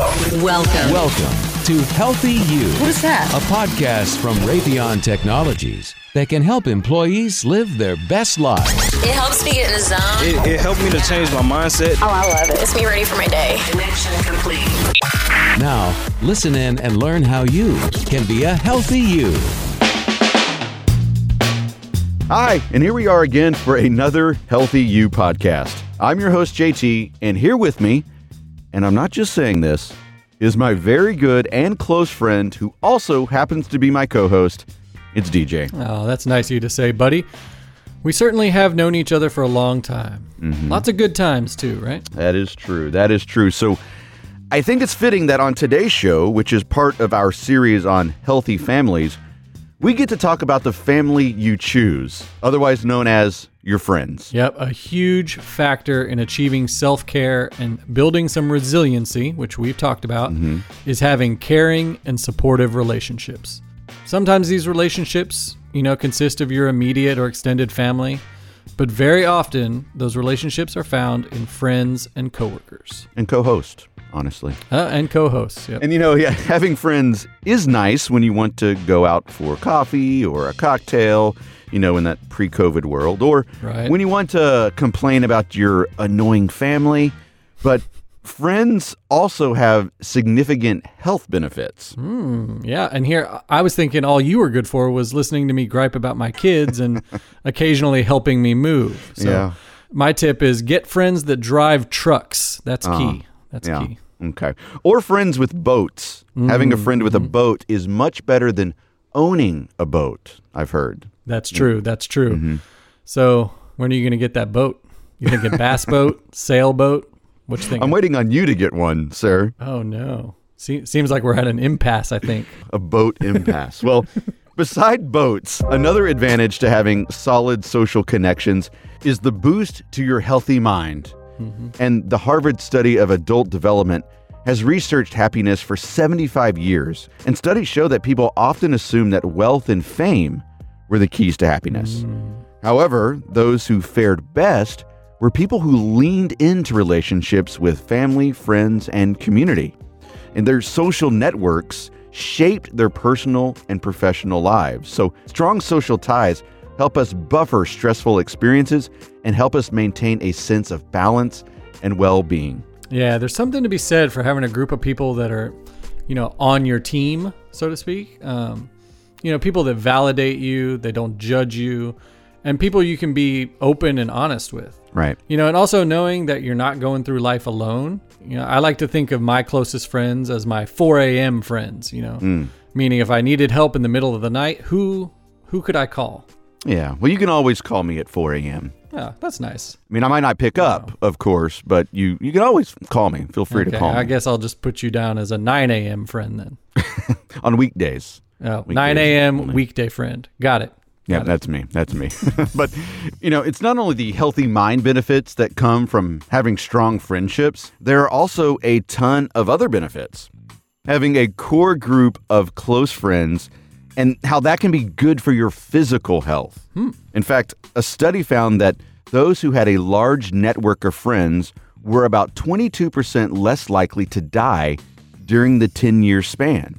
Welcome. Welcome. Welcome to Healthy You, What is that? a podcast from Raytheon Technologies that can help employees live their best lives. It helps me get in the zone. It, it helped me to change my mindset. oh, I love it. It's me ready for my day. Connection complete. Now, listen in and learn how you can be a healthy you. Hi, and here we are again for another Healthy You podcast. I'm your host, JT, and here with me, and I'm not just saying this, is my very good and close friend who also happens to be my co host. It's DJ. Oh, that's nice of you to say, buddy. We certainly have known each other for a long time. Mm-hmm. Lots of good times, too, right? That is true. That is true. So I think it's fitting that on today's show, which is part of our series on healthy families, we get to talk about the family you choose, otherwise known as your friends. Yep, a huge factor in achieving self care and building some resiliency, which we've talked about, mm-hmm. is having caring and supportive relationships. Sometimes these relationships, you know, consist of your immediate or extended family, but very often those relationships are found in friends and coworkers And co host, honestly. uh, and co hosts. Yep. And you know, yeah, having friends is nice when you want to go out for coffee or a cocktail, you know, in that pre COVID world, or Right. when you want to complain about your annoying family. But friends also have significant health benefits. Hmm, yeah, and here I was thinking all you were good for was listening to me gripe about my kids and occasionally helping me move. So Yeah. my tip is get friends that drive trucks. That's key. Uh-huh. That's Yeah. key. Okay. Or friends with boats. Having a friend with a mm-hmm. boat is much better than owning a boat, I've heard. That's true. That's true. Mm-hmm. So when are you going to get that boat? You think a bass boat, sailboat? What you think? I'm waiting on you to get one, sir. oh no. Se- seems like we're at an impasse. I think. a boat impasse. well, beside boats, another advantage to having solid social connections is the boost to your healthy mind. Mm-hmm. And the Harvard study of adult development has researched happiness for 75 years, and studies show that people often assume that wealth and fame were the keys to happiness. Mm. However, those who fared best were people who leaned into relationships with family, friends, and community and their social networks shaped their personal and professional lives. So, strong social ties help us buffer stressful experiences and help us maintain a sense of balance and well being. Yeah, there's something to be said for having a group of people that are, you know, on your team, so to speak. Um, you know, people that validate you, they don't judge you, and people you can be open and honest with. Right. You know, and also knowing that you're not going through life alone. You know, I like to think of my closest friends as my 4 a.m. friends. You know, mm. meaning if I needed help in the middle of the night, who who could I call? Yeah. Well, you can always call me at 4 a.m. Yeah, that's nice. I mean, I might not pick up, of course, but you, you can always call me. Feel free to Okay, call me I guess I'll just put you down as a 9 a.m. friend then. on weekdays. Oh, Weekdays 9 a.m. weekday friend. Got it. Yeah, that's me. That's me. but, you know, it's not only the healthy mind benefits that come from having strong friendships, there are also a ton of other benefits. Having a core group of close friends and how that can be good for your physical health. Hmm. In fact, a study found that those who had a large network of friends were about 22% less likely to die during the 10 year span.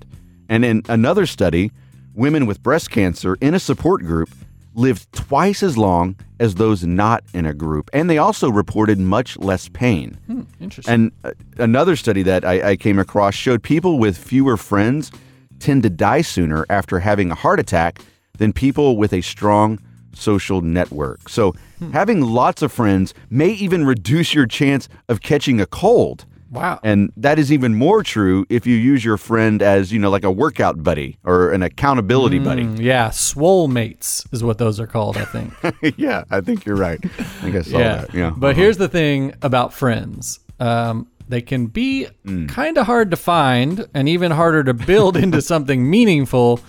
And in another study, women with breast cancer in a support group lived twice as long as those not in a group. And they also reported much less pain. Interesting. And uh, another study that I, I came across showed people with fewer friends tend to die sooner after having a heart attack than people with a strong social network. So, having lots of friends may even reduce your chance of catching a cold. Wow. And that is even more true if you use your friend as, you know, like a workout buddy or an accountability Mm, yeah, swole mates is what those are called, I think. yeah, I think you're right. I think I saw yeah. that. Yeah. But Uh-huh. here's the thing about friends. Um, they can be Mm. kind of hard to find and even harder to build into something meaningful,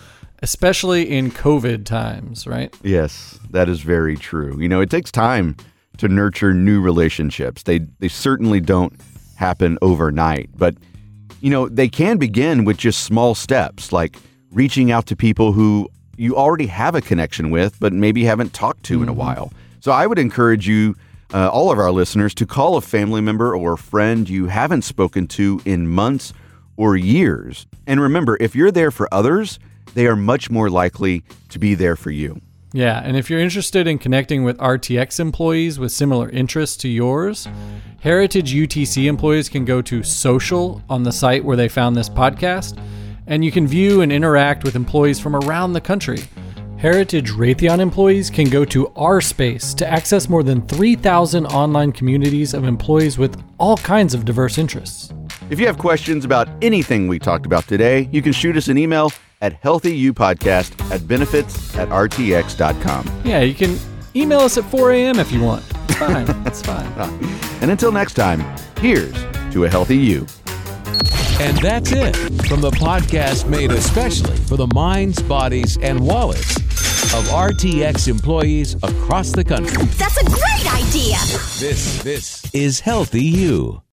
especially in COVID times, right? Yes, that is very true. You know, it takes time to nurture new relationships. They they certainly don't happen overnight, but you know, they can begin with just small steps like reaching out to people who you already have a connection with but maybe haven't talked to in a while. So I would encourage you uh, all of our listeners to call a family member or friend you haven't spoken to in months or years. And remember, if you're there for others, they are much more likely to be there for you. Yeah, and if you're interested in connecting with RTX employees with similar interests to yours, Heritage UTC employees can go to social on the site where they found this podcast, and you can view and interact with employees from around the country. Heritage Raytheon employees can go to our space to access more than 3,000 online communities of employees with all kinds of diverse interests. If you have questions about anything we talked about today, you can shoot us an email at healthyupodcast at benefits at rtx.com. Yeah, you can email us at 4 a.m. if you want. It's fine. it's fine. And until next time, here's to a healthy you. And that's it from the podcast made especially for the minds, bodies, and wallets of RTX employees across the country. That's a great idea. This this is Healthy You.